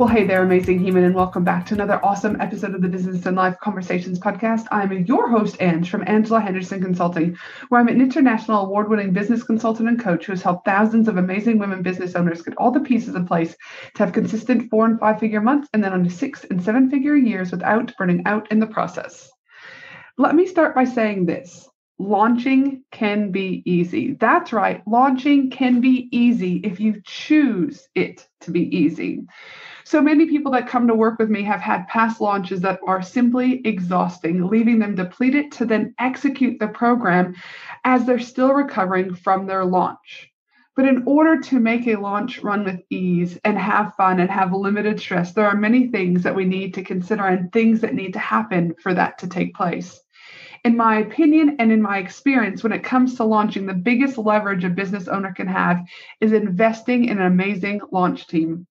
Well, hey there, amazing human, and welcome back to another awesome episode of the Business and Life Conversations podcast. I'm your host, Ange, from Angela Henderson Consulting, where I'm an international award winning business consultant and coach who has helped thousands of amazing women business owners get all the pieces in place to have consistent four and five figure months and then on to six and seven figure years without burning out in the process. Let me start by saying this launching can be easy. That's right, launching can be easy if you choose it to be easy. So many people that come to work with me have had past launches that are simply exhausting, leaving them depleted to then execute the program as they're still recovering from their launch. But in order to make a launch run with ease and have fun and have limited stress, there are many things that we need to consider and things that need to happen for that to take place. In my opinion and in my experience, when it comes to launching, the biggest leverage a business owner can have is investing in an amazing launch team.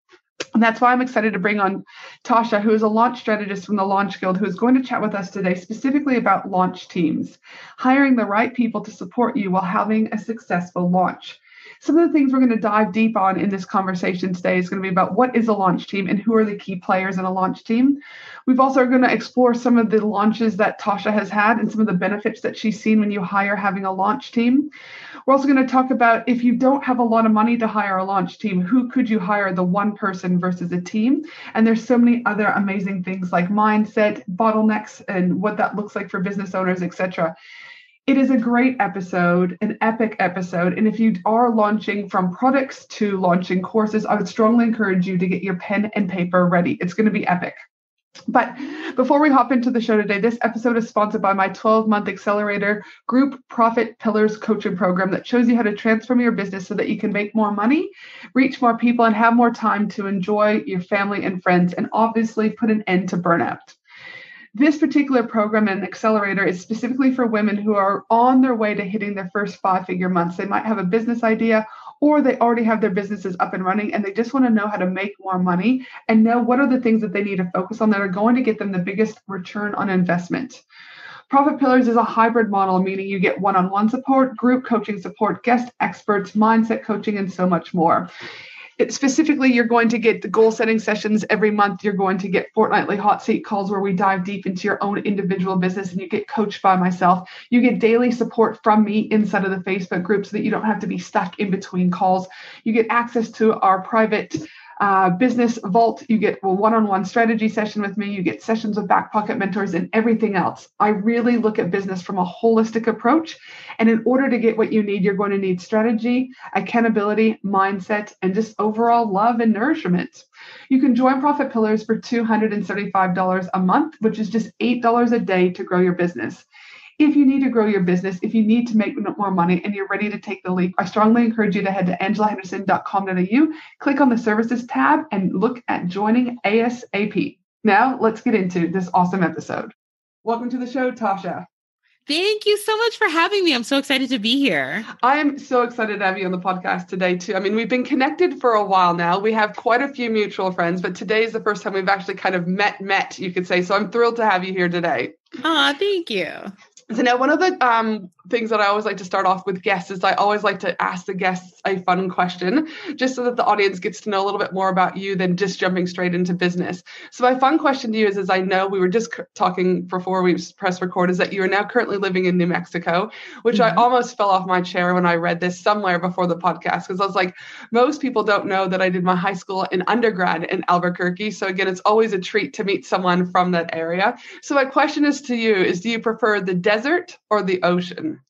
And that's why I'm excited to bring on Tasha, who is a launch strategist from the Launch Guild, who is going to chat with us today specifically about launch teams, hiring the right people to support you while having a successful launch. Some of the things we're going to dive deep on in this conversation today is going to be about what is a launch team and who are the key players in a launch team. We've also going to explore some of the launches that Tasha has had and some of the benefits that she's seen when you hire having a launch team. We're also going to talk about if you don't have a lot of money to hire a launch team, who could you hire the one person versus a team? And there's so many other amazing things like mindset, bottlenecks, and what that looks like for business owners, etc. It is a great episode, an epic episode. And if you are launching from products to launching courses, I would strongly encourage you to get your pen and paper ready. It's going to be epic. But before we hop into the show today, this episode is sponsored by my 12 month accelerator group profit pillars coaching program that shows you how to transform your business so that you can make more money, reach more people, and have more time to enjoy your family and friends, and obviously put an end to burnout. This particular program and accelerator is specifically for women who are on their way to hitting their first five figure months. They might have a business idea or they already have their businesses up and running and they just want to know how to make more money and know what are the things that they need to focus on that are going to get them the biggest return on investment. Profit Pillars is a hybrid model, meaning you get one on one support, group coaching support, guest experts, mindset coaching, and so much more it, specifically, you're going to get the goal setting sessions every month. You're going to get fortnightly hot seat calls where we dive deep into your own individual business and you get coached by myself. You get daily support from me inside of the Facebook group so that you don't have to be stuck in between calls. You get access to our private uh, business vault. You get a one-on-one strategy session with me. You get sessions with back pocket mentors and everything else. I really look at business from a holistic approach. And in order to get what you need you're going to need strategy accountability mindset and just overall love and nourishment. You can join profit pillars for $275 a month which is just $8 a day to grow your business if you need to grow your business, if you need to make more money and you're ready to take the leap, I strongly encourage you to head to angelahenderson.com.au, click on the services tab, and look at joining ASAP. Now, let's get into this awesome episode. Welcome to the show, Tasha. Thank you so much for having me. I'm so excited to be here. I'm so excited to have you on the podcast today, too. I mean, we've been connected for a while now. We have quite a few mutual friends, but today is the first time we've actually kind of met, met, you could say. So I'm thrilled to have you here today. Oh, thank you. So now one of the um, things that I always like to start off with guests is I always like to ask the guests a fun question, just so that the audience gets to know a little bit more about you than just jumping straight into business. So my fun question to you is, as I know we were just talking before we press record, is that you are now currently living in New Mexico, which mm-hmm. I almost fell off my chair when I read this somewhere before the podcast because I was like, most people don't know that I did my high school and undergrad in Albuquerque. So again, it's always a treat to meet someone from that area. So my question is to you: Is do you prefer the desert desert or the ocean?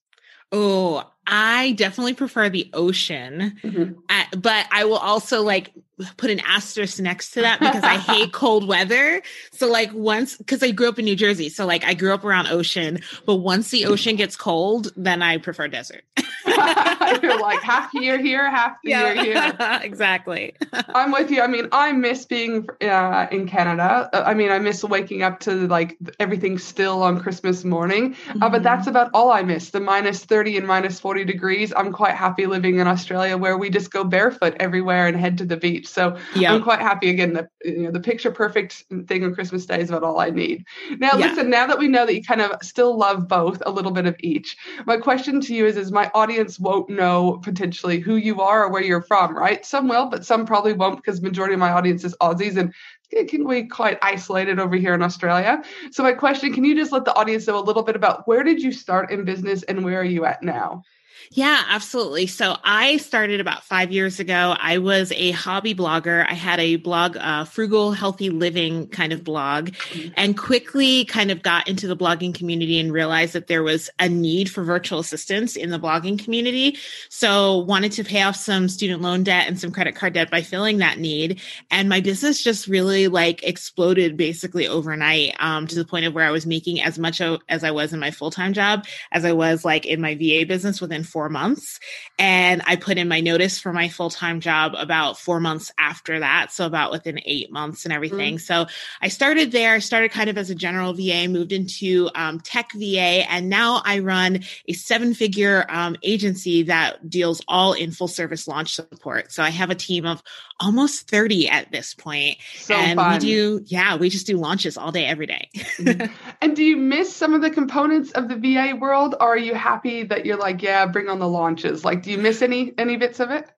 Oh, I definitely prefer the ocean, mm-hmm. but I will also like put an asterisk next to that because I hate cold weather. So like once, because I grew up in New Jersey, so like I grew up around ocean, but once the ocean gets cold, then I prefer desert. You're like half the year here, half the yeah. year here. exactly. I'm with you. I mean, I miss being uh, in Canada. Uh, I mean, I miss waking up to like everything still on Christmas morning. Mm-hmm. Uh, but that's mm-hmm. about all I miss. The minus 30 and minus 40 degrees. I'm quite happy living in Australia where we just go barefoot everywhere and head to the beach. So. I'm quite happy again. The you know the picture perfect thing on Christmas Day is about all I need. Now, yeah. listen. Now that we know that you kind of still love both, a little bit of each. My question to you is: Is my audience won't know potentially who you are or where you're from, right? Some will, but some probably won't because majority of my audience is Aussies and it can be quite isolated over here in Australia. So my question, can you just let the audience know a little bit about where did you start in business and where are you at now? Yeah, absolutely. So I started about five years ago. I was a hobby blogger. I had a blog, uh, frugal, healthy living kind of blog, mm-hmm. and quickly kind of got into the blogging community and realized that there was a need for virtual assistants in the blogging community. So wanted to pay off some student loan debt and some credit card debt by filling that need. And my business just really like exploded basically overnight um, to the point of where I was making as much as I was in my full time job as I was like in my VA business within four months. And I put in my notice for my full time job about four months after that. So about within eight months and everything. Mm. So I started there. I started kind of as a general VA, moved into um, tech VA, and now I run a seven figure um, agency that deals all in full service launch support. So I have a team of almost 30 at this point. So and fun. we do, yeah, we just do launches all day, every day. Mm-hmm. and do you miss some of the components of the VA world? Or are you happy that you're like, yeah, bring on the launches? Like, do you miss any any bits of it?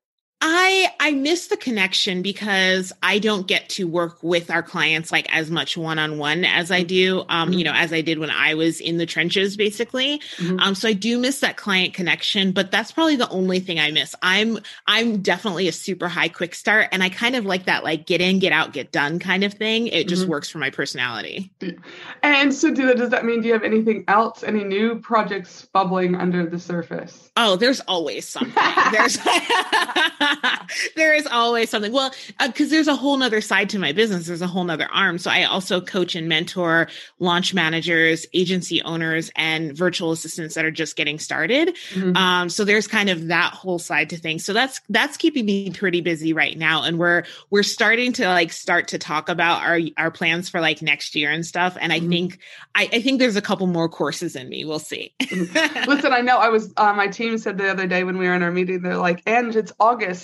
I I miss the connection because I don't get to work with our clients like as much one on one as I do, um, mm-hmm. you know, as I did when I was in the trenches, basically. Mm-hmm. Um, so I do miss that client connection, but that's probably the only thing I miss. I'm I'm definitely a super high quick start, and I kind of like that like get in, get out, get done kind of thing. It just mm-hmm. works for my personality. And so, do that, does that mean do you have anything else, any new projects bubbling under the surface? Oh, there's always something. there's there is always something. Well, because uh, there's a whole nother side to my business. There's a whole nother arm. So I also coach and mentor launch managers, agency owners, and virtual assistants that are just getting started. Mm-hmm. Um, so there's kind of that whole side to things. So that's that's keeping me pretty busy right now. And we're we're starting to like start to talk about our our plans for like next year and stuff. And I mm-hmm. think I, I think there's a couple more courses in me. We'll see. Mm-hmm. Listen, I know I was uh, my team said the other day when we were in our meeting, they're like, and it's August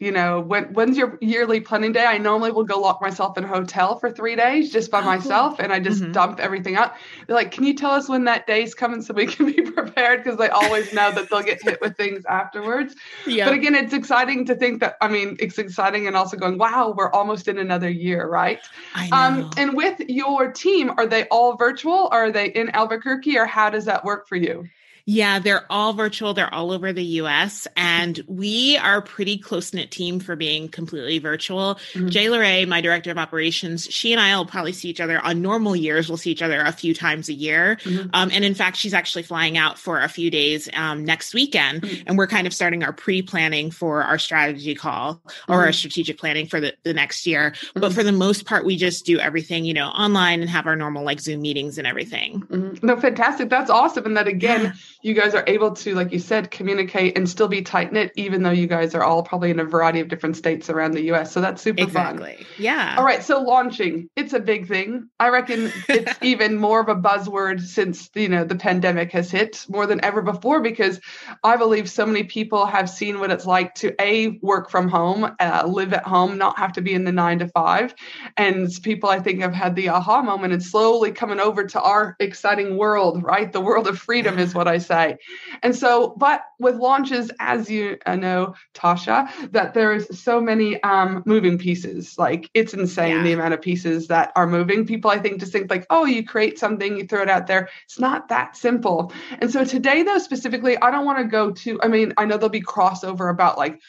you know, when when's your yearly planning day? I normally will go lock myself in a hotel for three days just by oh, myself and I just mm-hmm. dump everything out. They're like, can you tell us when that day's coming so we can be prepared? Because they always know that they'll get hit with things afterwards. Yep. But again, it's exciting to think that, I mean, it's exciting and also going, wow, we're almost in another year, right? I um, know. Um, and with your team, are they all virtual? Or Are they in Albuquerque or how does that work for you? Yeah, they're all virtual. They're all over the US. And we are a pretty close knit team for being completely virtual. Mm-hmm. Jay Larray, my director of operations, she and I will probably see each other on normal years. We'll see each other a few times a year. Mm-hmm. Um, and in fact, she's actually flying out for a few days um, next weekend. Mm-hmm. And we're kind of starting our pre planning for our strategy call or our mm-hmm. strategic planning for the, the next year. But mm-hmm. for the most part, we just do everything, you know, online and have our normal like Zoom meetings and everything. Mm-hmm. No, fantastic. That's awesome. And that again, yeah you guys are able to, like you said, communicate and still be tight knit, even though you guys are all probably in a variety of different states around the US. So that's super fun. exactly. fun. Yeah. All right. So launching, it's a big thing. I reckon it's even more of a buzzword since, you know, the pandemic has hit more than ever before, because I believe so many people have seen what it's like to A, work from home, uh, live at home, not have to be in the nine to five. And people, I think, have had the aha moment and slowly coming over to our exciting world, right? The world of freedom is what I say. And so, but with launches, as you uh, know, Tasha, that there's so many um, moving pieces. Like it's insane yeah. the amount of pieces that are moving. People, I think, just think like, oh, you create something, you throw it out there. It's not that simple. And so today, though, specifically, I don't want to go to. I mean, I know there'll be crossover about like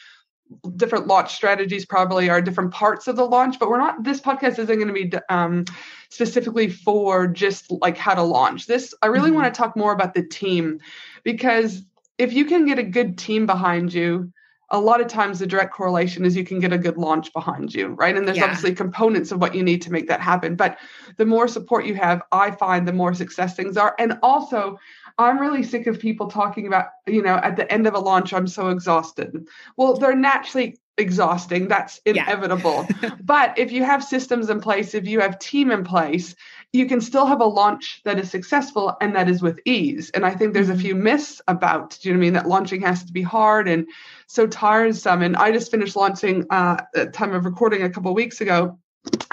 different launch strategies probably are different parts of the launch but we're not this podcast isn't going to be um, specifically for just like how to launch this i really mm-hmm. want to talk more about the team because if you can get a good team behind you a lot of times the direct correlation is you can get a good launch behind you right and there's yeah. obviously components of what you need to make that happen but the more support you have i find the more success things are and also I'm really sick of people talking about, you know, at the end of a launch, I'm so exhausted. Well, they're naturally exhausting. That's inevitable. Yeah. but if you have systems in place, if you have team in place, you can still have a launch that is successful and that is with ease. And I think there's a mm-hmm. few myths about, do you know what I mean, that launching has to be hard and so tiresome. And I just finished launching uh, at time of recording a couple weeks ago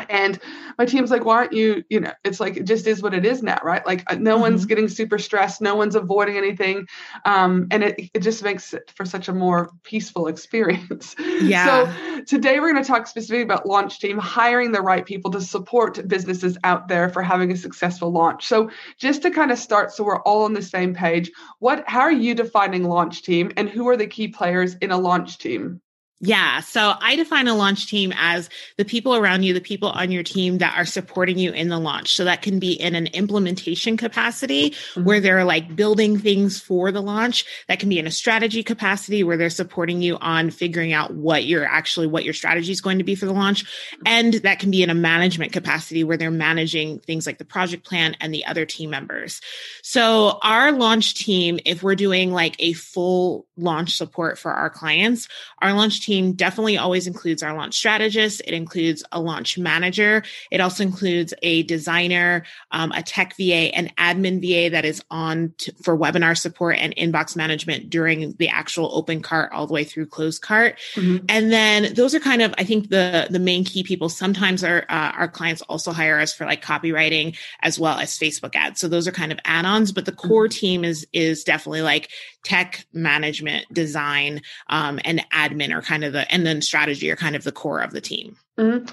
and my team's like, why aren't you, you know, it's like, it just is what it is now, right? Like uh, no mm-hmm. one's getting super stressed. No one's avoiding anything. Um, and it, it just makes it for such a more peaceful experience. Yeah. So today we're going to talk specifically about launch team, hiring the right people to support businesses out there for having a successful launch. So just to kind of start, so we're all on the same page, what, how are you defining launch team and who are the key players in a launch team? Yeah. So I define a launch team as the people around you, the people on your team that are supporting you in the launch. So that can be in an implementation capacity mm-hmm. where they're like building things for the launch. That can be in a strategy capacity where they're supporting you on figuring out what you're actually, what your strategy is going to be for the launch. And that can be in a management capacity where they're managing things like the project plan and the other team members. So our launch team, if we're doing like a full launch support for our clients, our launch team definitely always includes our launch strategist. It includes a launch manager. It also includes a designer, um, a tech VA, an admin VA that is on to, for webinar support and inbox management during the actual open cart all the way through closed cart. Mm-hmm. And then those are kind of, I think, the the main key people. Sometimes our uh, our clients also hire us for like copywriting as well as Facebook ads. So those are kind of add-ons, but the core mm-hmm. team is is definitely like tech management, design, um, and admin are kind of the, and then strategy are kind of the core of the team. Mm-hmm.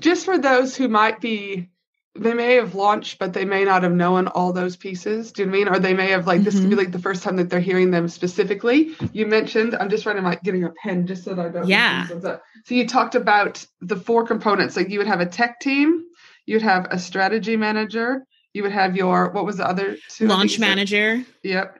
Just for those who might be they may have launched, but they may not have known all those pieces. Do you know I mean? Or they may have like mm-hmm. this could be mm-hmm. like the first time that they're hearing them specifically. You mentioned I'm just running like getting a pen just so that I don't. Yeah. So you talked about the four components. Like you would have a tech team, you'd have a strategy manager, you would have your what was the other two? Launch manager. Yep.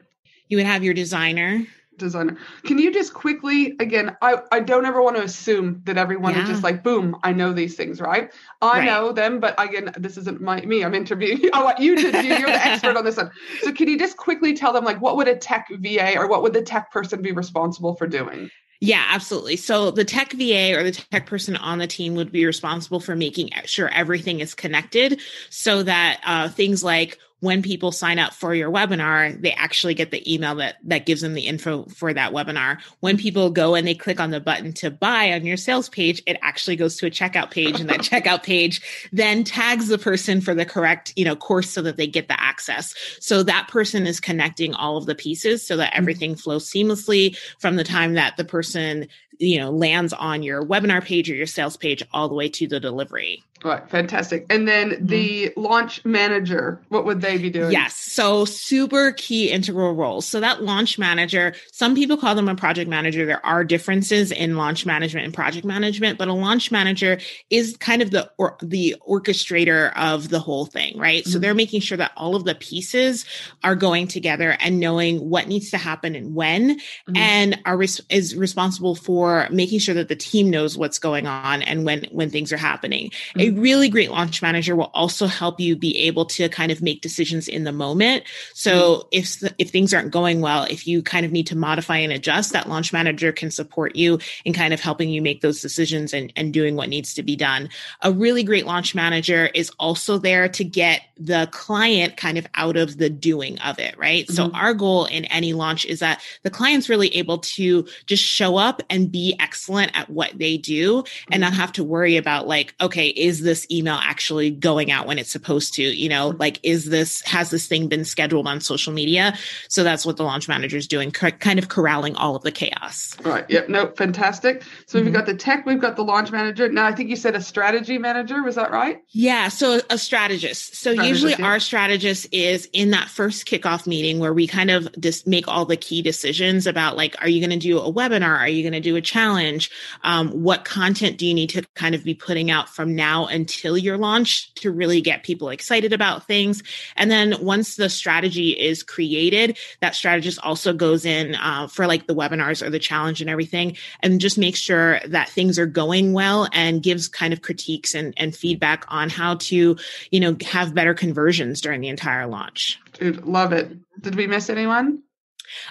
You would have your designer. Designer. Can you just quickly again? I I don't ever want to assume that everyone yeah. is just like boom. I know these things, right? I right. know them, but again, this isn't my me. I'm interviewing. you. I want you to do. You're the expert on this one. So can you just quickly tell them like what would a tech VA or what would the tech person be responsible for doing? Yeah, absolutely. So the tech VA or the tech person on the team would be responsible for making sure everything is connected so that uh, things like when people sign up for your webinar, they actually get the email that that gives them the info for that webinar. When people go and they click on the button to buy on your sales page, it actually goes to a checkout page and that checkout page then tags the person for the correct, you know, course so that they get the access. So that person is connecting all of the pieces so that mm-hmm. everything flows seamlessly from the time that the person you know lands on your webinar page or your sales page all the way to the delivery Right, fantastic. And then mm-hmm. the launch manager, what would they be doing? Yes, so super key integral roles. So that launch manager, some people call them a project manager. There are differences in launch management and project management, but a launch manager is kind of the or, the orchestrator of the whole thing, right? Mm-hmm. So they're making sure that all of the pieces are going together and knowing what needs to happen and when, mm-hmm. and are res- is responsible for making sure that the team knows what's going on and when when things are happening. A really great launch manager will also help you be able to kind of make decisions in the moment. So mm-hmm. if if things aren't going well, if you kind of need to modify and adjust, that launch manager can support you in kind of helping you make those decisions and, and doing what needs to be done. A really great launch manager is also there to get the client kind of out of the doing of it, right? Mm-hmm. So our goal in any launch is that the client's really able to just show up and be excellent at what they do and not mm-hmm. have to worry about like, okay, is this email actually going out when it's supposed to? You know, like, is this, has this thing been scheduled on social media? So that's what the launch manager is doing, kind of corralling all of the chaos. Right. Yep. No, fantastic. So mm-hmm. we've got the tech, we've got the launch manager. Now, I think you said a strategy manager. Was that right? Yeah. So a strategist. So strategist, usually yeah. our strategist is in that first kickoff meeting where we kind of just make all the key decisions about like, are you going to do a webinar? Are you going to do a challenge? Um, what content do you need to kind of be putting out from now until your launch to really get people excited about things. And then once the strategy is created, that strategist also goes in uh, for like the webinars or the challenge and everything and just makes sure that things are going well and gives kind of critiques and, and feedback on how to, you know, have better conversions during the entire launch. Dude, love it. Did we miss anyone?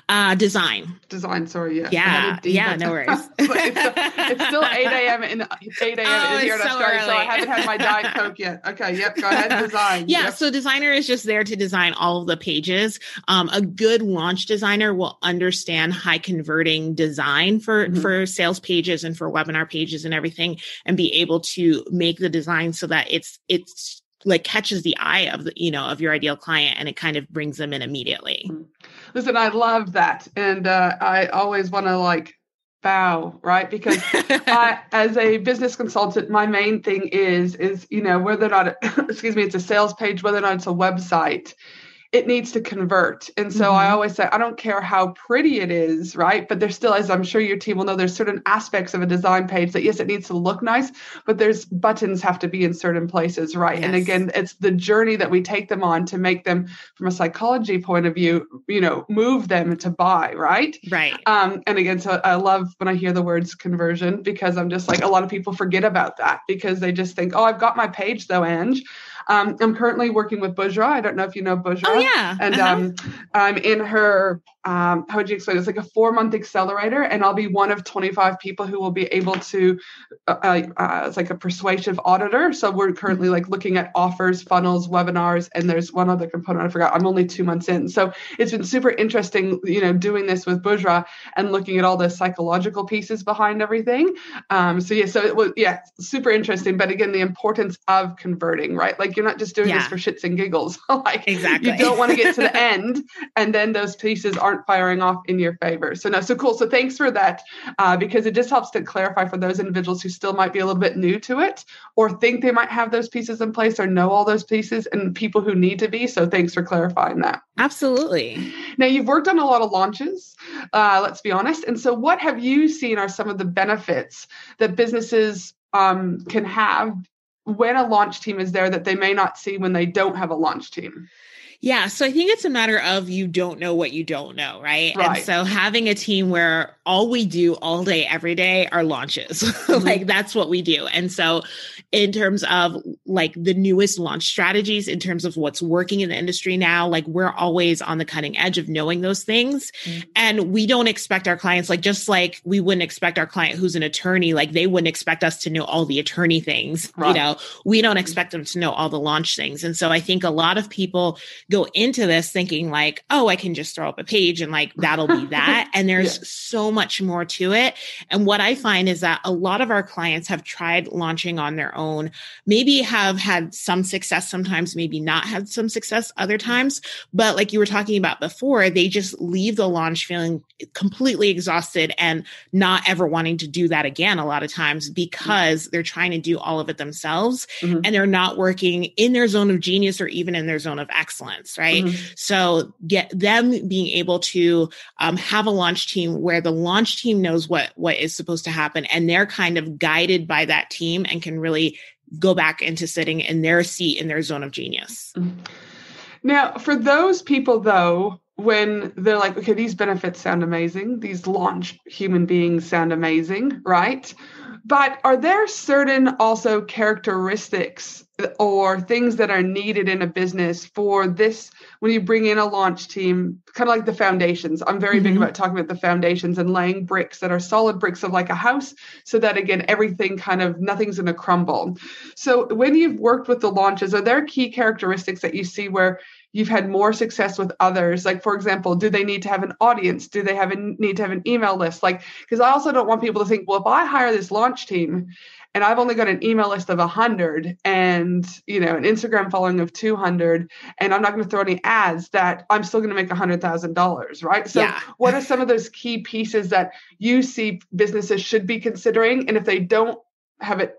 Uh, design. Design. Sorry. Yeah. Yeah. Yeah. No worries. it's, it's, still 8 a.m. in 8 a.m. Oh, here in so Australia, early. so I haven't had my Diet Coke yet. Okay. Yep. Go ahead. Design. yeah. Yep. So designer is just there to design all of the pages. Um, a good launch designer will understand high converting design for, mm-hmm. for sales pages and for webinar pages and everything and be able to make the design so that it's, it's like catches the eye of the you know of your ideal client and it kind of brings them in immediately mm. Listen i love that. And uh, i always want to like bow right? Because I, as a business consultant my main thing is is you know whether or not excuse me it's a sales page whether or not it's a website it needs to convert. And so mm-hmm. I always say, I don't care how pretty it is, right? But there's still as I'm sure your team will know, there's certain aspects of a design page that, yes, it needs to look nice, but there's buttons have to be in certain places, right? Yes. And again, it's the journey that we take them on to make them, from a psychology point of view, you know, move them to buy, right? Right. Um, and again, so I love when I hear the words conversion because I'm just like, a lot of people forget about that because they just think, oh, I've got my page though, Ange. Um, I'm currently working with Bushra. I don't know if you know Bushra. Oh yeah. And uh-huh. um, I'm in her. Um, how would you explain? It's like a four month accelerator, and I'll be one of 25 people who will be able to. Uh, uh, uh, it's like a persuasive auditor. So we're currently like looking at offers, funnels, webinars, and there's one other component I forgot. I'm only two months in, so it's been super interesting. You know, doing this with Bushra and looking at all the psychological pieces behind everything. Um, so yeah, so it was yeah, super interesting. But again, the importance of converting, right? Like you're not just doing yeah. this for shits and giggles. like exactly. you don't want to get to the end and then those pieces aren't firing off in your favor. So no, so cool. So thanks for that uh, because it just helps to clarify for those individuals who still might be a little bit new to it or think they might have those pieces in place or know all those pieces and people who need to be. So thanks for clarifying that. Absolutely. Now you've worked on a lot of launches. Uh, let's be honest. And so what have you seen are some of the benefits that businesses um, can have when a launch team is there that they may not see when they don't have a launch team? Yeah. So I think it's a matter of you don't know what you don't know, right? right. And so having a team where all we do all day, every day are launches, mm-hmm. like that's what we do. And so in terms of like the newest launch strategies, in terms of what's working in the industry now, like we're always on the cutting edge of knowing those things. Mm-hmm. And we don't expect our clients, like just like we wouldn't expect our client who's an attorney, like they wouldn't expect us to know all the attorney things. Right. You know, we don't expect them to know all the launch things. And so I think a lot of people go into this thinking like, oh, I can just throw up a page and like that'll be that. and there's yeah. so much more to it. And what I find is that a lot of our clients have tried launching on their own, maybe have had some success sometimes, maybe not had some success other times. But like you were talking about before, they just leave the launch feeling completely exhausted and not ever wanting to do that again a lot of times because they're trying to do all of it themselves mm-hmm. and they're not working in their zone of genius or even in their zone of excellence right? Mm-hmm. So get them being able to um, have a launch team where the launch team knows what what is supposed to happen, and they're kind of guided by that team and can really go back into sitting in their seat in their zone of genius. Mm-hmm. Now, for those people though, when they're like, okay, these benefits sound amazing, these launch human beings sound amazing, right? But are there certain also characteristics or things that are needed in a business for this when you bring in a launch team, kind of like the foundations? I'm very mm-hmm. big about talking about the foundations and laying bricks that are solid bricks of like a house so that again, everything kind of nothing's going to crumble. So when you've worked with the launches, are there key characteristics that you see where you've had more success with others. Like for example do they need to have an audience? Do they have a need to have an email list? Like because i also don't want people to think well if i hire this launch team and i've only got an email list of 100 and you know an instagram following of 200 and i'm not going to throw any ads that i'm still going to make $100000 right? So yeah. what are some of those key pieces that you see businesses should be considering? And if they don't have it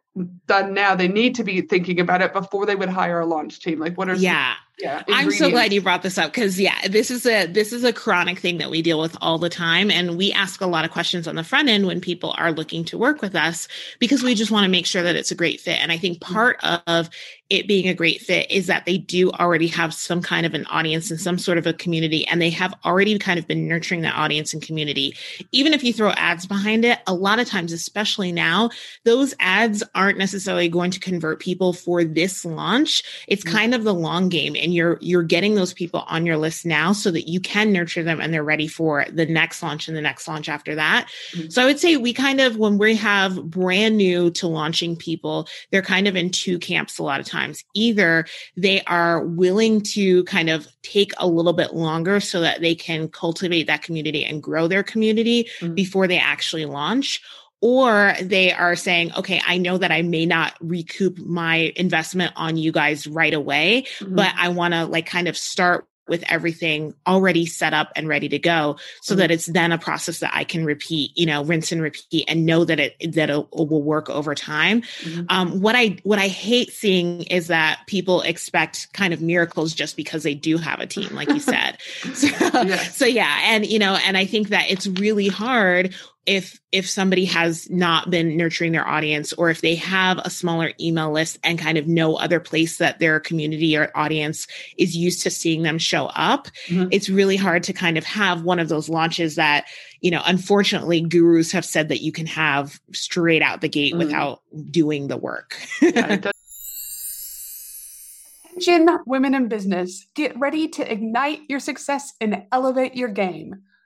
done now they need to be thinking about it before they would hire a launch team. Like what are yeah yeah i'm so glad you brought this up because yeah this is a this is a chronic thing that we deal with all the time and we ask a lot of questions on the front end when people are looking to work with us because we just want to make sure that it's a great fit and i think mm-hmm. part of it being a great fit is that they do already have some kind of an audience and some sort of a community, and they have already kind of been nurturing that audience and community. Even if you throw ads behind it, a lot of times, especially now, those ads aren't necessarily going to convert people for this launch. It's mm-hmm. kind of the long game, and you're you're getting those people on your list now so that you can nurture them and they're ready for the next launch and the next launch after that. Mm-hmm. So I would say we kind of when we have brand new to launching people, they're kind of in two camps a lot of times. Either they are willing to kind of take a little bit longer so that they can cultivate that community and grow their community mm-hmm. before they actually launch or they are saying, okay, I know that I may not recoup my investment on you guys right away, mm-hmm. but I want to like kind of start with everything already set up and ready to go so mm-hmm. that it's then a process that I can repeat, you know, rinse and repeat and know that it, that it will work over time. Mm-hmm. Um, what I, what I hate seeing is that people expect kind of miracles just because they do have a team, like you said. so, so yeah. And, you know, and I think that it's really hard if if somebody has not been nurturing their audience or if they have a smaller email list and kind of no other place that their community or audience is used to seeing them show up mm-hmm. it's really hard to kind of have one of those launches that you know unfortunately gurus have said that you can have straight out the gate mm-hmm. without doing the work Attention, women in business, get ready to ignite your success and elevate your game.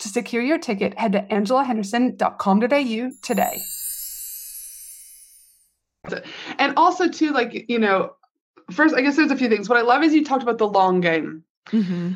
To secure your ticket, head to angelahenderson.com.au today. And also, too, like, you know, first, I guess there's a few things. What I love is you talked about the long game. Mm-hmm.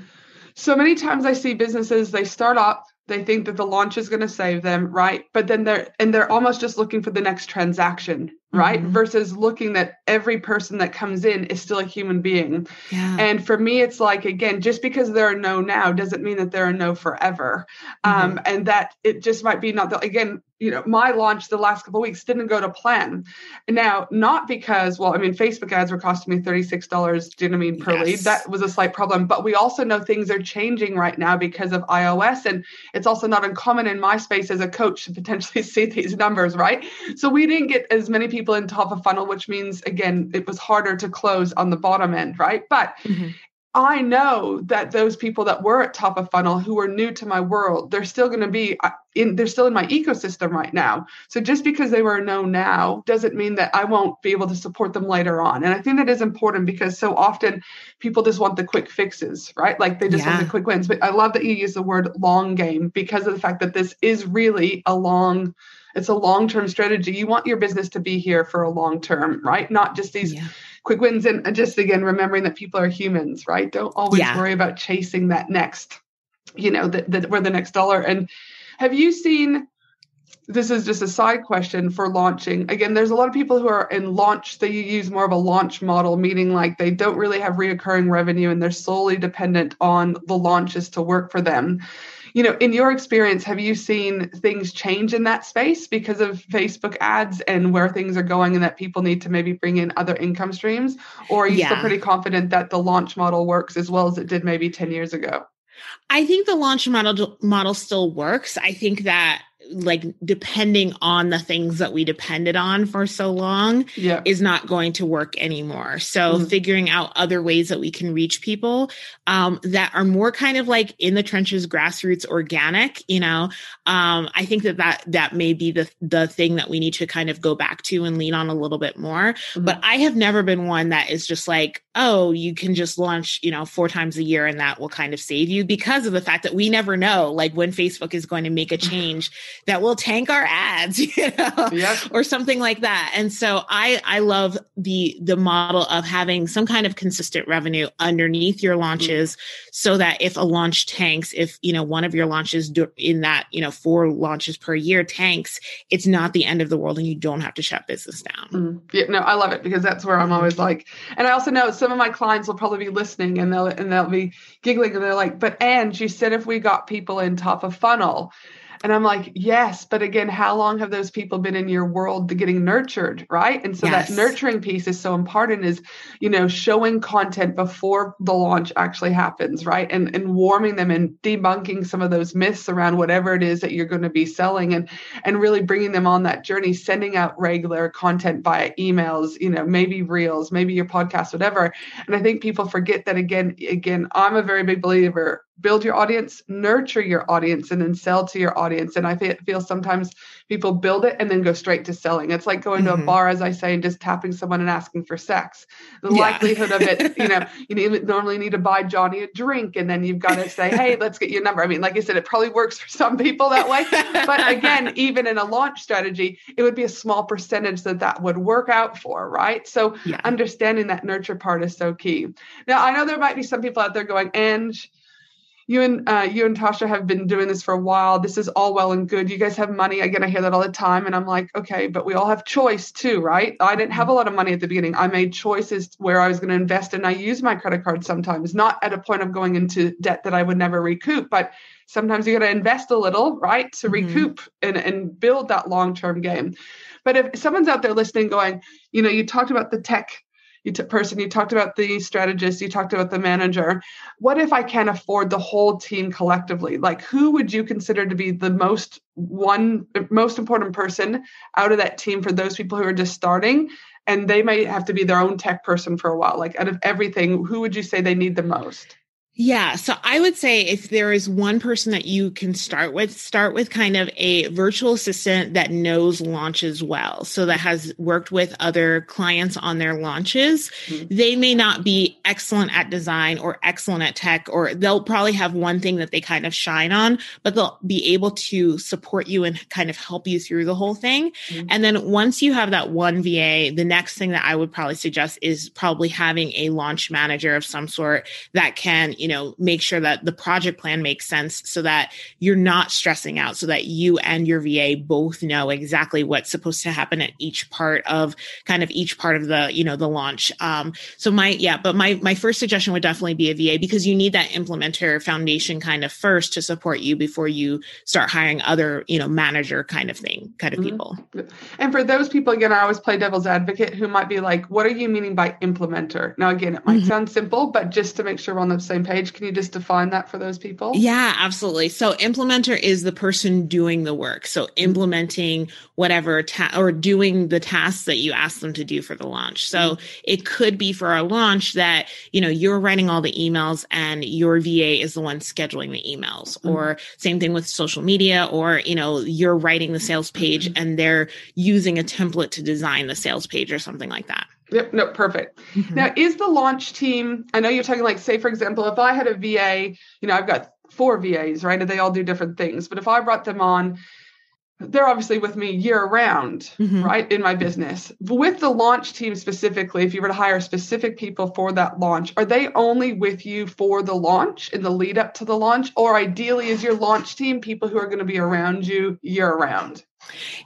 So many times I see businesses, they start up, they think that the launch is going to save them, right? But then they're, and they're almost just looking for the next transaction right mm-hmm. versus looking that every person that comes in is still a human being yeah. and for me it's like again just because there are no now doesn't mean that there are no forever mm-hmm. um, and that it just might be not the again you know my launch the last couple weeks didn't go to plan now not because well i mean facebook ads were costing me $36 do you know what i mean per yes. lead that was a slight problem but we also know things are changing right now because of ios and it's also not uncommon in my space as a coach to potentially see these numbers right so we didn't get as many people people in top of funnel, which means again, it was harder to close on the bottom end, right? But mm-hmm. I know that those people that were at top of funnel who are new to my world, they're still going to be uh, in, they're still in my ecosystem right now. So just because they were known now doesn't mean that I won't be able to support them later on. And I think that is important because so often people just want the quick fixes, right? Like they just yeah. want the quick wins. But I love that you use the word long game because of the fact that this is really a long it's a long-term strategy. You want your business to be here for a long term, right? Not just these yeah. Quick wins and just again remembering that people are humans, right? Don't always yeah. worry about chasing that next, you know, that that we're the next dollar. And have you seen this is just a side question for launching. Again, there's a lot of people who are in launch, they use more of a launch model, meaning like they don't really have reoccurring revenue and they're solely dependent on the launches to work for them you know in your experience have you seen things change in that space because of facebook ads and where things are going and that people need to maybe bring in other income streams or are you yeah. still pretty confident that the launch model works as well as it did maybe 10 years ago I think the launch model model still works. I think that like depending on the things that we depended on for so long yeah. is not going to work anymore. So mm-hmm. figuring out other ways that we can reach people um, that are more kind of like in the trenches, grassroots, organic. You know, um, I think that that that may be the the thing that we need to kind of go back to and lean on a little bit more. Mm-hmm. But I have never been one that is just like, oh, you can just launch, you know, four times a year and that will kind of save you because of the fact that we never know, like when Facebook is going to make a change that will tank our ads, you know, yep. or something like that. And so I, I love the, the model of having some kind of consistent revenue underneath your launches mm-hmm. so that if a launch tanks, if, you know, one of your launches in that, you know, four launches per year tanks, it's not the end of the world and you don't have to shut business down. Mm-hmm. Yeah, no, I love it because that's where I'm always like, and I also know some of my clients will probably be listening and they'll, and they'll be giggling and they're like, but Ange, you said if we got people in top of funnel, and I'm like, yes, but again, how long have those people been in your world getting nurtured, right? And so yes. that nurturing piece is so important is, you know, showing content before the launch actually happens, right? And and warming them and debunking some of those myths around whatever it is that you're going to be selling and and really bringing them on that journey, sending out regular content via emails, you know, maybe reels, maybe your podcast, whatever. And I think people forget that again, again, I'm a very big believer build your audience, nurture your audience, and then sell to your audience. And I feel sometimes people build it and then go straight to selling. It's like going mm-hmm. to a mm-hmm. bar, as I say, and just tapping someone and asking for sex. The yeah. likelihood of it, you know, you need, normally need to buy Johnny a drink, and then you've got to say, "Hey, let's get your number." I mean, like I said, it probably works for some people that way, but again, even in a launch strategy, it would be a small percentage that that would work out for, right? So yeah. understanding that nurture part is so key. Now, I know there might be some people out there going, "And." You and uh, you and Tasha have been doing this for a while. This is all well and good. You guys have money. Again, I hear that all the time, and I'm like, okay, but we all have choice too, right? I didn't have a lot of money at the beginning. I made choices where I was going to invest, and I use my credit card sometimes, not at a point of going into debt that I would never recoup, but sometimes you got to invest a little, right, to mm-hmm. recoup and and build that long term game. But if someone's out there listening, going, you know, you talked about the tech you t- person you talked about the strategist you talked about the manager. What if i can't afford the whole team collectively? Like who would you consider to be the most one most important person out of that team for those people who are just starting? And they may have to be their own tech person for a while like out of everything who would you say they need the most yeah. So I would say if there is one person that you can start with, start with kind of a virtual assistant that knows launches well. So that has worked with other clients on their launches. Mm-hmm. They may not be excellent at design or excellent at tech, or they'll probably have one thing that they kind of shine on, but they'll be able to support you and kind of help you through the whole thing. Mm-hmm. And then once you have that one VA, the next thing that I would probably suggest is probably having a launch manager of some sort that can, you know, make sure that the project plan makes sense so that you're not stressing out, so that you and your VA both know exactly what's supposed to happen at each part of kind of each part of the, you know, the launch. Um, so my, yeah, but my, my first suggestion would definitely be a VA because you need that implementer foundation kind of first to support you before you start hiring other, you know, manager kind of thing, kind of mm-hmm. people. And for those people, again, I always play devil's advocate who might be like, what are you meaning by implementer? Now, again, it might mm-hmm. sound simple, but just to make sure we're on the same page, can you just define that for those people? Yeah, absolutely. So implementer is the person doing the work. So mm-hmm. implementing whatever ta- or doing the tasks that you ask them to do for the launch. So mm-hmm. it could be for a launch that, you know, you're writing all the emails and your VA is the one scheduling the emails mm-hmm. or same thing with social media or, you know, you're writing the sales page mm-hmm. and they're using a template to design the sales page or something like that. Yep, no, perfect. Mm-hmm. Now, is the launch team, I know you're talking like, say, for example, if I had a VA, you know, I've got four VAs, right? And they all do different things. But if I brought them on, they're obviously with me year round, mm-hmm. right, in my business. With the launch team specifically, if you were to hire specific people for that launch, are they only with you for the launch in the lead up to the launch? Or ideally, is your launch team people who are going to be around you year round?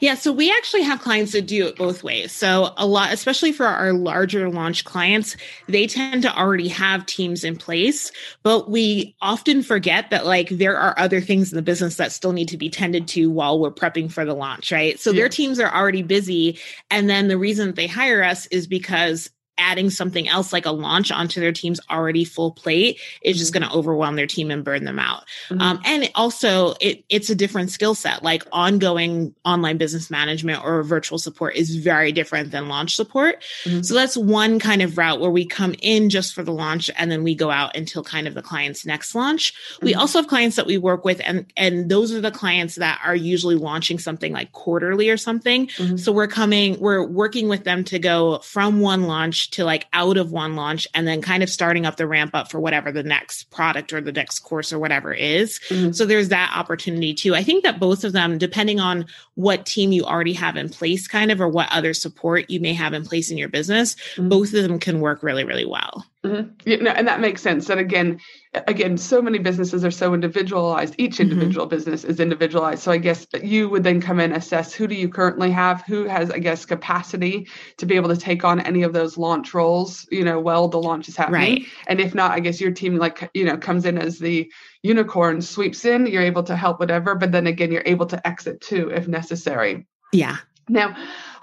Yeah, so we actually have clients that do it both ways. So a lot, especially for our larger launch clients, they tend to already have teams in place, but we often forget that like there are other things in the business that still need to be tended to while we're prepping for the launch, right? So yeah. their teams are already busy. And then the reason they hire us is because adding something else like a launch onto their team's already full plate is just mm-hmm. going to overwhelm their team and burn them out. Mm-hmm. Um, and also it, it's a different skill set, like ongoing online business management or virtual support is very different than launch support. Mm-hmm. So that's one kind of route where we come in just for the launch and then we go out until kind of the client's next launch. We mm-hmm. also have clients that we work with and, and those are the clients that are usually launching something like quarterly or something. Mm-hmm. So we're coming, we're working with them to go from one launch to like out of one launch and then kind of starting up the ramp up for whatever the next product or the next course or whatever is. Mm-hmm. So there's that opportunity too. I think that both of them, depending on what team you already have in place, kind of, or what other support you may have in place in your business, mm-hmm. both of them can work really, really well. Mm-hmm. Yeah, no, and that makes sense. And again, again, so many businesses are so individualized. Each mm-hmm. individual mm-hmm. business is individualized. So I guess you would then come in assess who do you currently have, who has I guess capacity to be able to take on any of those launch roles. You know, while the launch is happening, right. and if not, I guess your team like you know comes in as the unicorn, sweeps in. You're able to help whatever, but then again, you're able to exit too if necessary. Yeah. Now,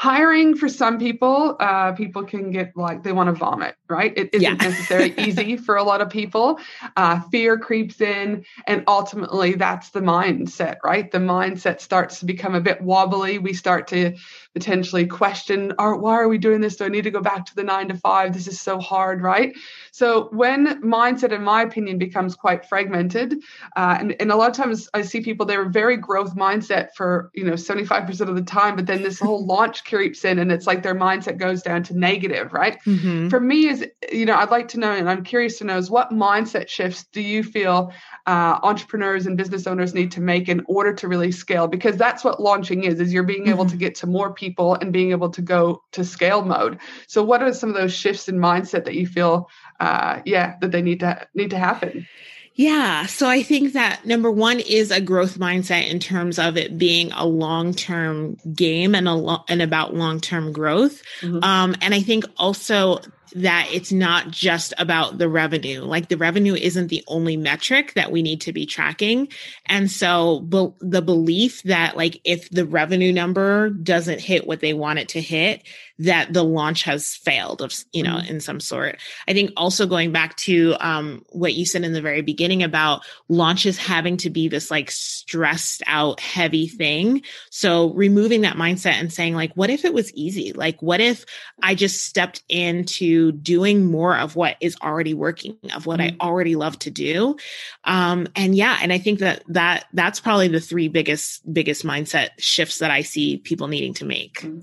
hiring for some people, uh, people can get like they want to vomit, right? It isn't yeah. necessarily easy for a lot of people. Uh, fear creeps in, and ultimately, that's the mindset, right? The mindset starts to become a bit wobbly. We start to potentially question, "Are why are we doing this? Do I need to go back to the nine to five? This is so hard, right?" So when mindset, in my opinion, becomes quite fragmented, uh, and, and a lot of times I see people they're very growth mindset for you know 75% of the time, but then this whole launch creeps in and it's like their mindset goes down to negative, right? Mm-hmm. For me, is you know, I'd like to know, and I'm curious to know, is what mindset shifts do you feel uh, entrepreneurs and business owners need to make in order to really scale? Because that's what launching is: is you're being mm-hmm. able to get to more people and being able to go to scale mode. So, what are some of those shifts in mindset that you feel, uh, yeah, that they need to need to happen? Yeah. So I think that number one is a growth mindset in terms of it being a long term game and a lo- and about long term growth. Mm-hmm. Um, and I think also that it's not just about the revenue. Like the revenue isn't the only metric that we need to be tracking. And so be- the belief that like if the revenue number doesn't hit what they want it to hit, that the launch has failed of you know mm-hmm. in some sort i think also going back to um, what you said in the very beginning about launches having to be this like stressed out heavy thing so removing that mindset and saying like what if it was easy like what if i just stepped into doing more of what is already working of what mm-hmm. i already love to do um, and yeah and i think that that that's probably the three biggest biggest mindset shifts that i see people needing to make mm-hmm.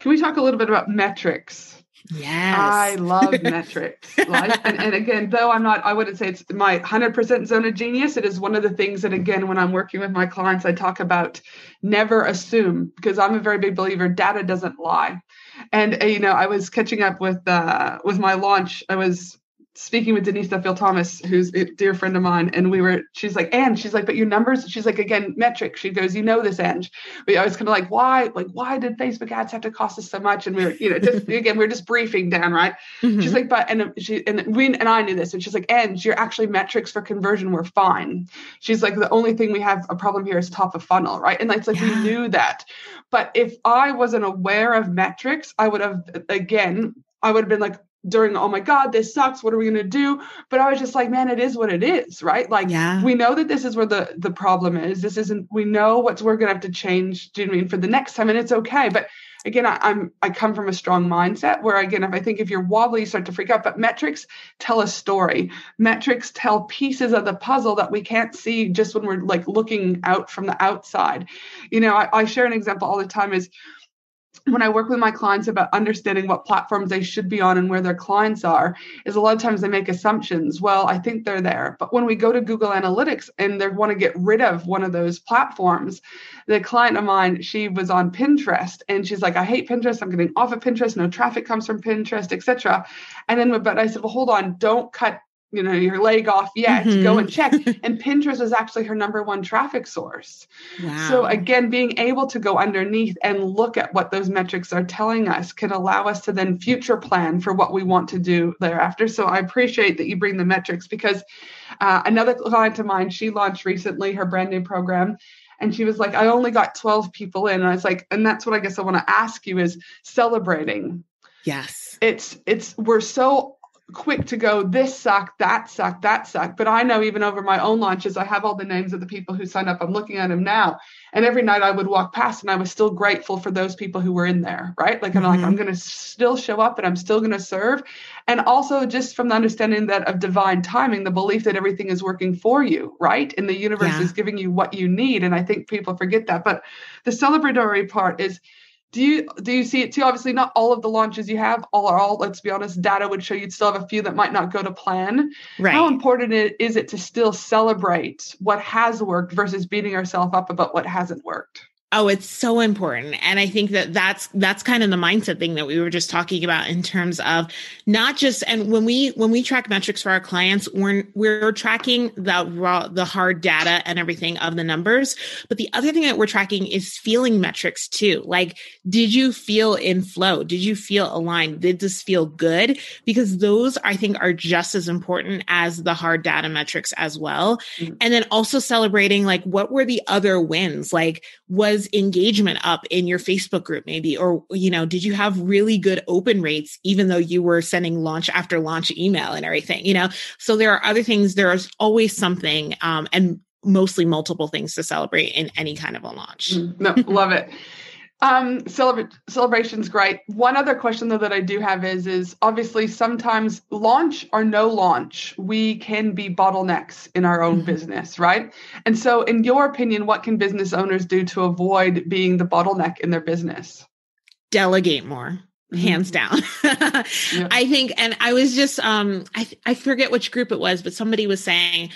Can we talk a little bit about metrics? Yes. I love metrics. Like, and, and, again, though I'm not, I wouldn't say it's my 100% zone of genius. It is one of the things that, again, when I'm working with my clients, I talk about never assume because I'm a very big believer data doesn't lie. And, uh, you know, I was catching up with, uh, with my launch. I was speaking with Denise Duffield Thomas, who's a dear friend of mine, and we were, she's like, and she's like, but your numbers, she's like, again, metric. She goes, you know this, Ange. But I was kind of like, why, like, why did Facebook ads have to cost us so much? And we were, you know, just again, we are just briefing down, right? Mm-hmm. She's like, but and she and we and I knew this, and she's like, and your actually metrics for conversion were fine. She's like, the only thing we have a problem here is top of funnel, right? And it's like yeah. we knew that. But if I wasn't aware of metrics, I would have again I would have been like, during oh my god this sucks. What are we going to do? But i was just like man it is what it is right? Like yeah. we know that this is where the the problem is. This isn't we know what we're going to have to change do you know I mean for the next time and it's okay. But again I, i'm i come from a strong mindset where again if i think if you're wobbly you start to freak out. But metrics tell a story. Metrics tell pieces of the puzzle that we can't see just when we're like looking out from the outside. You know i, I share an example all the time is when I work with my clients about understanding what platforms they should be on and where their clients are, is a lot of times they make assumptions. Well, I think they're there. But when we go to Google Analytics and they want to get rid of one of those platforms, the client of mine, she was on Pinterest and she's like, I hate Pinterest. I'm getting off of Pinterest. No traffic comes from Pinterest, etc. And then, but I said, well, hold on, don't cut you know your leg off yet mm-hmm. go and check and pinterest is actually her number one traffic source wow. so again being able to go underneath and look at what those metrics are telling us can allow us to then future plan for what we want to do thereafter so i appreciate that you bring the metrics because uh, another client of mine she launched recently her brand new program and she was like i only got 12 people in and i was like and that's what i guess i want to ask you is celebrating Yes. It's it's we're so quick to go this sucked that sucked that sucked but i know even over my own launches i have all the names of the people who signed up. I'm looking at them now. And every night i would walk past and i was still grateful for those people who were in there right? Like i'm mm-hmm. like i'm going to still show up and i'm still going to serve. And also just from the understanding that of divine timing the belief that everything is working for you right? And the universe yeah. is giving you what you need. And i think people forget that. But the celebratory part is do you do you see it too? Obviously, not all of the launches you have all are all. Let's be honest, data would show you'd still have a few that might not go to plan. Right. How important is it to still celebrate what has worked versus beating ourselves up about what hasn't worked? Oh, it's so important. And I think that that's, that's kind of the mindset thing that we were just talking about in terms of not just, and when we, when we track metrics for our clients, we're, we're tracking the raw, the hard data and everything of the numbers. But the other thing that we're tracking is feeling metrics too. Like, did you feel in flow? Did you feel aligned? Did this feel good? Because those I think are just as important as the hard data metrics as well. Mm-hmm. And then also celebrating like, what were the other wins? Like, was engagement up in your Facebook group maybe? Or you know did you have really good open rates even though you were sending launch after launch email and everything you know? So there are other things there's always something um, and mostly multiple things to celebrate in any kind of a launch. No love it um, celebra- celebration's great. One other question though that I do have is is obviously sometimes launch or no launch, we can be bottlenecks in our own mm-hmm. business, right? And so, in your opinion, what can business owners do to avoid being the bottleneck in their business? Delegate more. Mm-hmm. hands down yeah. i think and i was just um i i forget which group it was but somebody was saying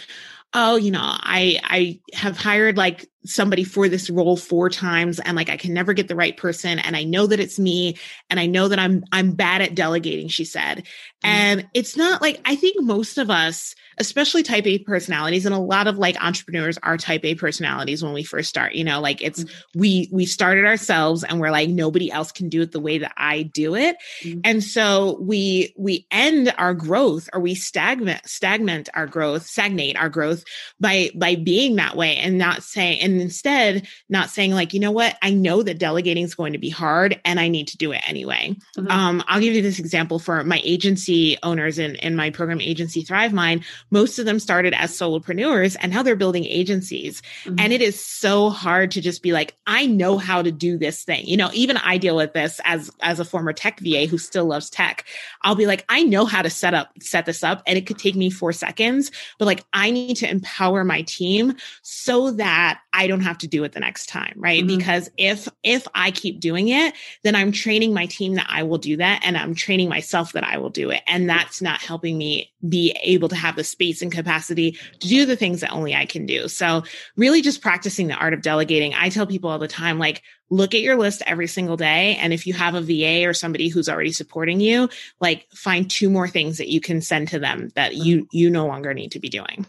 oh you know i i have hired like somebody for this role four times and like I can never get the right person and I know that it's me and I know that I'm I'm bad at delegating she said. Mm-hmm. And it's not like I think most of us especially type A personalities and a lot of like entrepreneurs are type A personalities when we first start, you know, like it's mm-hmm. we we started ourselves and we're like nobody else can do it the way that I do it. Mm-hmm. And so we we end our growth or we stagnate stagnate our growth, stagnate our growth by by being that way and not saying and and instead not saying like you know what? I know that delegating is going to be hard and i need to do it anyway. Mm-hmm. um, i'll give you this example for my agency owners in, in my program agency thrive mind. Most of them started as solopreneurs and now they're building agencies. Mm-hmm. and it is so hard to just be like i know how to do this thing. You know even i deal with this as as a former tech va who still loves tech. I'll be like i know how to set up set this up and it could take me four seconds but like i need to empower my team so that I don't have to do it the next time, right? Mm-hmm. Because if if I keep doing it, then I'm training my team that I will do that and I'm training myself that I will do it. And that's not helping me be able to have the space and capacity to do the things that only I can do. So, really just practicing the art of delegating. I tell people all the time like look at your list every single day and if you have a VA or somebody who's already supporting you, like find two more things that you can send to them that you you no longer need to be doing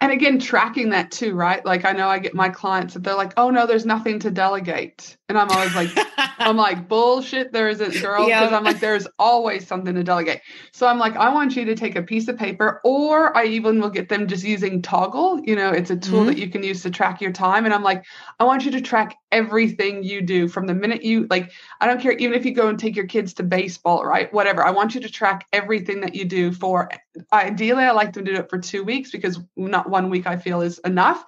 and again tracking that too right? Like i know i get my clients that they're like oh no there's nothing to delegate and i'm always like i'm like bullshit there isn't girl because i'm like there's always something to delegate so i'm like i want you to take a piece of paper or i even will get them just using Toggl. you know it's a tool mm-hmm. that you can use to track your time and i'm like i want you to track everything you do from the minute you like i don't care even if you go and take your kids to baseball right whatever i want you to track everything that you do for ideally i like them to do it for two weeks because not one week i feel is enough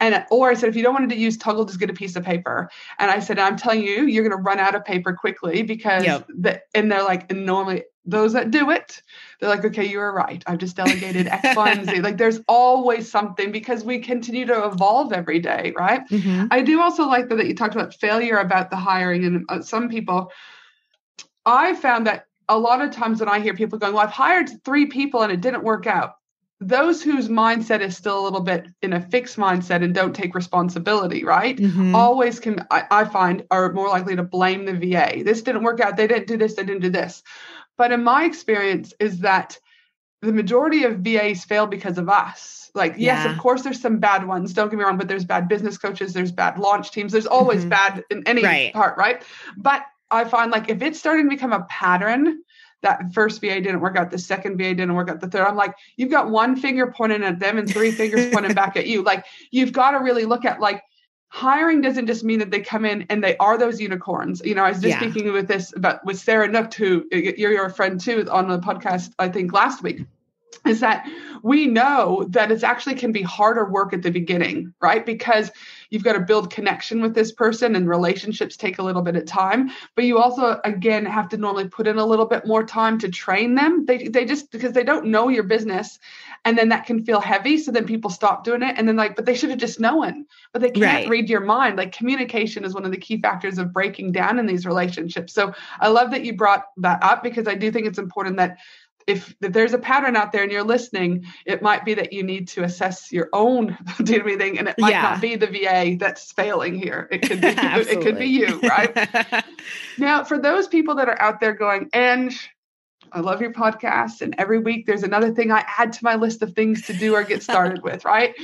and or i said if you don't want to use Toggl just get a piece of paper. And i said i'm telling you you're going to run out of paper quickly because yep. the, and they're like and normally those that do it they're like okay you were right. I've just delegated x y and z. Like there's always something because we continue to evolve every day right? Mm-hmm. i do also like that, that you talked about failure about the hiring and uh, some people. I found that a lot of times when I hear people going, Well, I've hired three people and it didn't work out, those whose mindset is still a little bit in a fixed mindset and don't take responsibility, right? Mm-hmm. Always can, I, I, find, are more likely to blame the VA. This didn't work out. They didn't do this. They didn't do this. But in my experience, is that the majority of VAs fail because of us. Like, yeah. yes, of course, there's some bad ones. Don't get me wrong, but there's bad business coaches, there's bad launch teams, there's always mm-hmm. bad in any right. part, right? But I find like if it's starting to become a pattern, that first VA didn't work out, the second VA didn't work out, the third. I'm like, you've got one finger pointing at them and three fingers pointing back at you. Like, you've got to really look at like hiring doesn't just mean that they come in and they are those unicorns. You know, I was just yeah. speaking with this about with Sarah Nook, who you're your friend too, on the podcast I think last week is that we know that it actually can be harder work at the beginning, right? Because you've got to build connection with this person and relationships take a little bit of time. But you also, again, have to normally put in a little bit more time to train them. They, they just, because they don't know your business. And then that can feel heavy. So then people stop doing it. And then, like, but they should have just known, but they can't right. read your mind. Like, communication is one of the key factors of breaking down in these relationships. So I love that you brought that up because I do think it's important that if, if there's a pattern out there and you're listening, it might be that you need to assess your own doing thing, and it might yeah. not be the VA that's failing here. It could be it could be you, right? now, for those people that are out there going, and I love your podcast. And every week there's another thing I add to my list of things to do or get started with, right?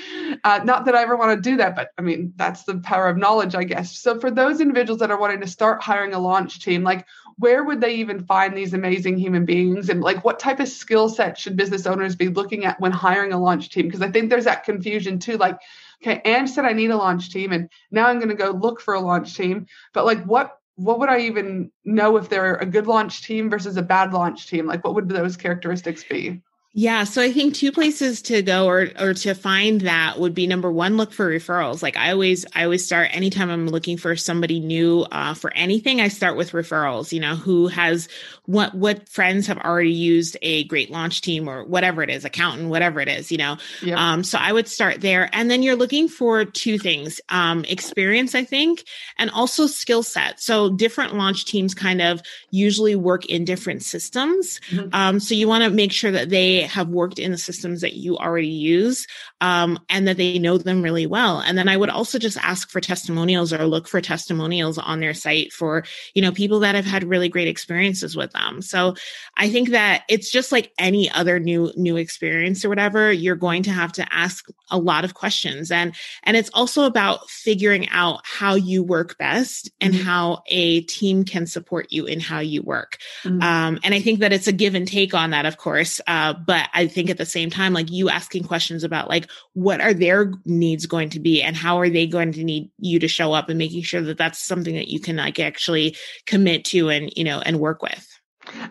Uh, not that I ever want to do that, but I mean, that's the power of knowledge, I guess. So for those individuals that are wanting to start hiring a launch team, like where would they even find these amazing human beings? And like what type of skill set should business owners be looking at when hiring a launch team? Because i think there's that confusion too like okay and said i need a launch team and now i'm going to go look for a launch team. But like what what would i even know if they're a good launch team versus a bad launch team? Like what would those characteristics be yeah, so I think two places to go or or to find that would be number one, look for referrals. Like I always I always start anytime I'm looking for somebody new uh, for anything, I start with referrals. You know, who has what what friends have already used a great launch team or whatever it is, accountant, whatever it is. You know, yep. um, so I would start there, and then you're looking for two things: um, experience, I think, and also skill set. So different launch teams kind of usually work in different systems. Mm-hmm. Um, so you want to make sure that they have worked in the systems that you already use um, and that they know them really well. And then I would also just ask for testimonials or look for testimonials on their site for, you know, people that have had really great experiences with them. So I think that it's just like any other new, new experience or whatever, you're going to have to ask a lot of questions. And, and it's also about figuring out how you work best and mm-hmm. how a team can support you in how you work. Mm-hmm. Um, and I think that it's a give and take on that, of course. Uh, but I think at the same time, like you asking questions about like, what are their needs going to be and how are they going to need you to show up and making sure that that's something that you can like actually commit to and, you know, and work with.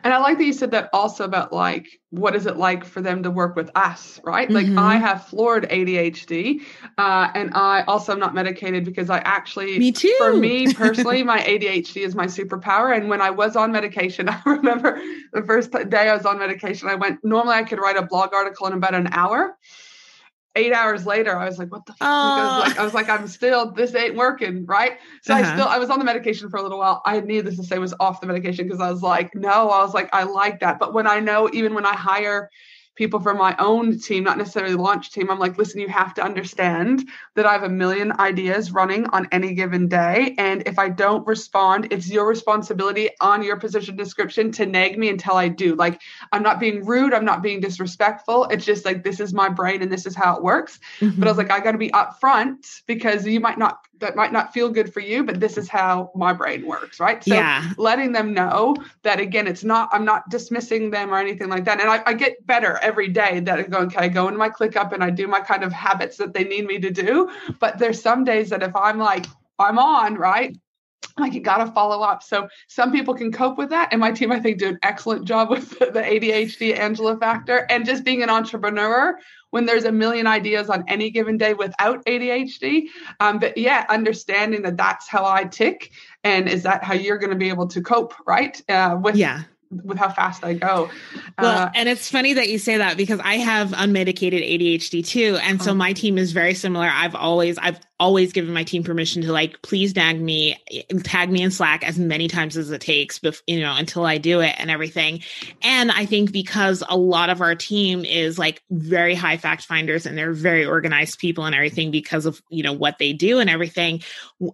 And I like that you said that also about like what is it like for them to work with us, right? Mm-hmm. Like I have floored ADHD, uh, and I also am not medicated because I actually, me too. For me personally, my ADHD is my superpower. And when I was on medication, I remember the first day I was on medication, I went. Normally, I could write a blog article in about an hour eight hours later, I was like, what the fuck? I was, like, I was like, I'm still, this ain't working, right? So uh-huh. I still, I was on the medication for a little while. I needless to say was off the medication because I was like, no, I was like, I like that. But when I know, even when I hire people from my own team, not necessarily the launch team, I'm like, listen, you have to understand that I have a million ideas running on any given day. And if I don't respond, it's your responsibility on your position description to nag me until I do. Like, I'm not being rude, I'm not being disrespectful. It's just like, this is my brain and this is how it works. Mm-hmm. But I was like, I got to be upfront because you might not that might not feel good for you, but this is how my brain works, right? So yeah. letting them know that again, it's not, I'm not dismissing them or anything like that. And I, I get better every day that I go, okay, I go into my ClickUp and I do my kind of habits that they need me to do. But there's some days that if I'm like, I'm on, right? like you got to follow up. So some people can cope with that. And my team, I think, do an excellent job with the ADHD Angela factor and just being an entrepreneur when there's a million ideas on any given day without ADHD. Um, but yeah, understanding that that's how I tick. And is that how you're going to be able to cope, right? Uh, with yeah with how fast I go. Well, uh, and it's funny that you say that because I have unmedicated ADHD too, and so oh. my team is very similar. I've always I've always given my team permission to like please tag me tag me in slack as many times as it takes bef- you know until i do it and everything. And i think because a lot of our team is like very high fact finders and they're very organized people and everything because of you know what they do and everything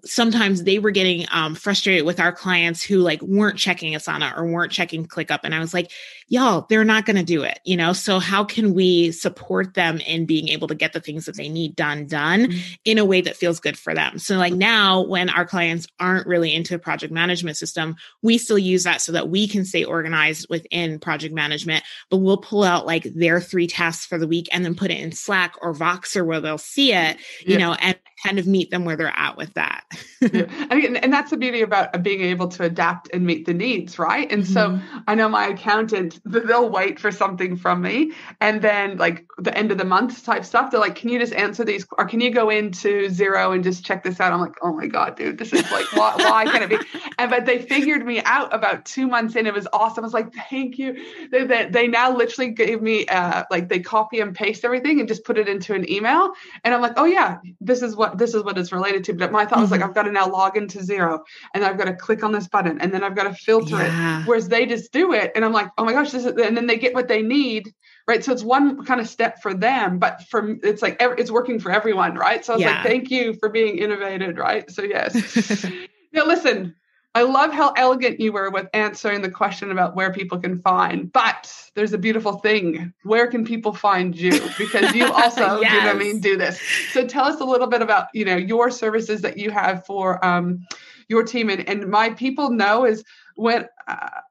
sometimes they were getting um, frustrated with our clients who like weren't checking asana or weren't checking clickup. And i was like y'all, they're not going to do it, you know? So how can we support them in being able to get the things that they need done, done mm-hmm. in a way that feels good for them? So like now when our clients aren't really into a project management system, we still use that so that we can stay organized within project management, but we'll pull out like their three tasks for the week and then put it in Slack or Voxer where they'll see it, you yeah. know, and kind of meet them where they're at with that. yeah. and, and that's the beauty about being able to adapt and meet the needs, right? And mm-hmm. so I know my accountant, they'll wait for something from me. And then, like the end of the month type stuff, they're like, can you just answer these? Or can you go into Xero and just check this out? I'm like, oh my God, dude, this is like, why, why can it be? And but they figured me out about two months in. It was awesome. I was like, thank you. They, they, they now literally gave me, uh, like, they copy and paste everything and just put it into an email. And I'm like, oh yeah, this is what this is what it's related to. But my thought mm-hmm. was like, mm-hmm. I've got to now log into Xero and I've got to click on this button and then I've got to filter yeah. it. Whereas they just do it. And I'm like, oh my gosh, this is, and then they get what they need. Right. So it's one kind of step for them, but for it's like, it's working for everyone. Right. So I was yeah. like, thank you for being innovated. Right. So yes. now listen, I love how elegant you were with answering the question about where people can find. But there's a beautiful thing. Where can people find you? Because you also, yes. you know I mean, do this. So tell us a little bit about, you know, your services that you have for um, your team. And, and my people know is when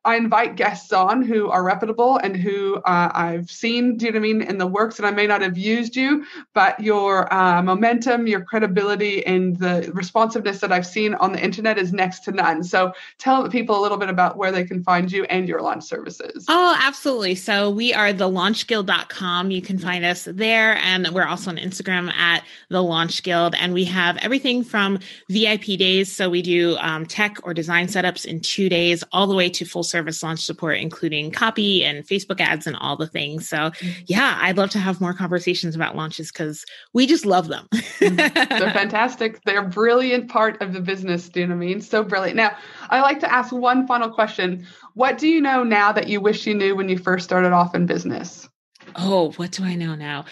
I invite guests on who are reputable and who uh, I've seen, do you know what I mean, in the works, and I may not have used you, but your uh, momentum, your credibility, and the responsiveness that I've seen on the internet is next to none. So tell people a little bit about where they can find you and your launch services. Oh, absolutely. So we are the launchguild.com. You can find us there, and we're also on Instagram at the Launch Guild, and we have everything from VIP days. So we do um, tech or design setups in two days all the way to full service launch support, including copy and Facebook ads and all the things. So, mm-hmm. yeah, I'd love to have more conversations about launches because we just love them. Mm-hmm. They're fantastic. They're a brilliant part of the business. Do you know what I mean? So brilliant. Now, I like to ask one final question. What do you know now that you wish you knew when you first started off in business? Oh, what do I know now?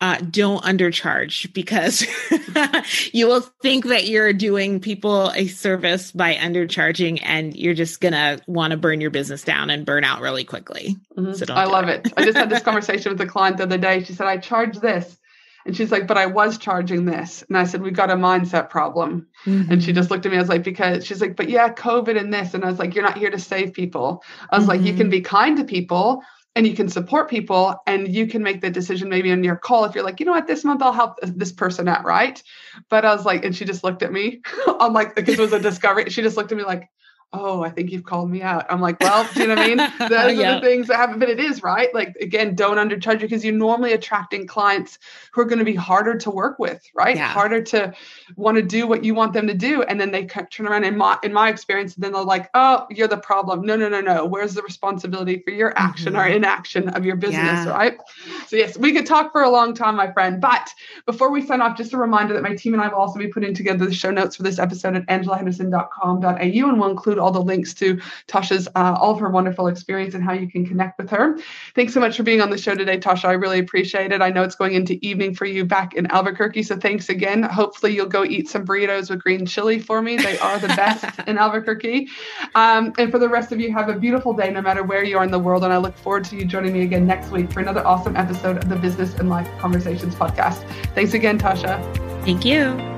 Uh, don't undercharge because you will think that you're doing people a service by undercharging and you're just going to want to burn your business down and burn out really quickly. Mm-hmm. So I love it. it. I just had this conversation with a client the other day. She said, I charge this. And she's like, but I was charging this. And I said, we've got a mindset problem. Mm-hmm. And she just looked at me. I was like, because she's like, but yeah, COVID and this. And I was like, you're not here to save people. I was mm-hmm. like, you can mm-hmm. be kind to people, and you can support people and you can make the decision maybe on your call if you're like you know what? This month i'll help this person out right? But i was like and she just looked at me. I'm like because it was a discovery. She just looked at me like oh, I think you've called me out. I'm like, well, do you know what I mean? Those yeah. are the things that happen, but it is right. Like again, don't undercharge because you're normally attracting clients who are going to be harder to work with, right? Yeah. Harder to want to do what you want them to do, and then they turn around. In my in my experience, then they're like, oh, you're the problem. No, no, no, no. Where's the responsibility for your action mm-hmm. or inaction of your business, yeah. right? So yes, we could talk for a long time, my friend. But before we sign off, just a reminder that my team and I will also be putting together the show notes for this episode at angelahenderson.com.au, and we'll include all the links to Tasha's, uh, all of her wonderful experience and how you can connect with her. Thanks so much for being on the show today, Tasha. I really appreciate it. I know it's going into evening for you back in Albuquerque. So thanks again. Hopefully, you'll go eat some burritos with green chili for me. They are the best in Albuquerque. Um, and for the rest of you, have a beautiful day no matter where you are in the world. And I look forward to you joining me again next week for another awesome episode of the Business and Life Conversations podcast. Thanks again, Tasha. Thank you.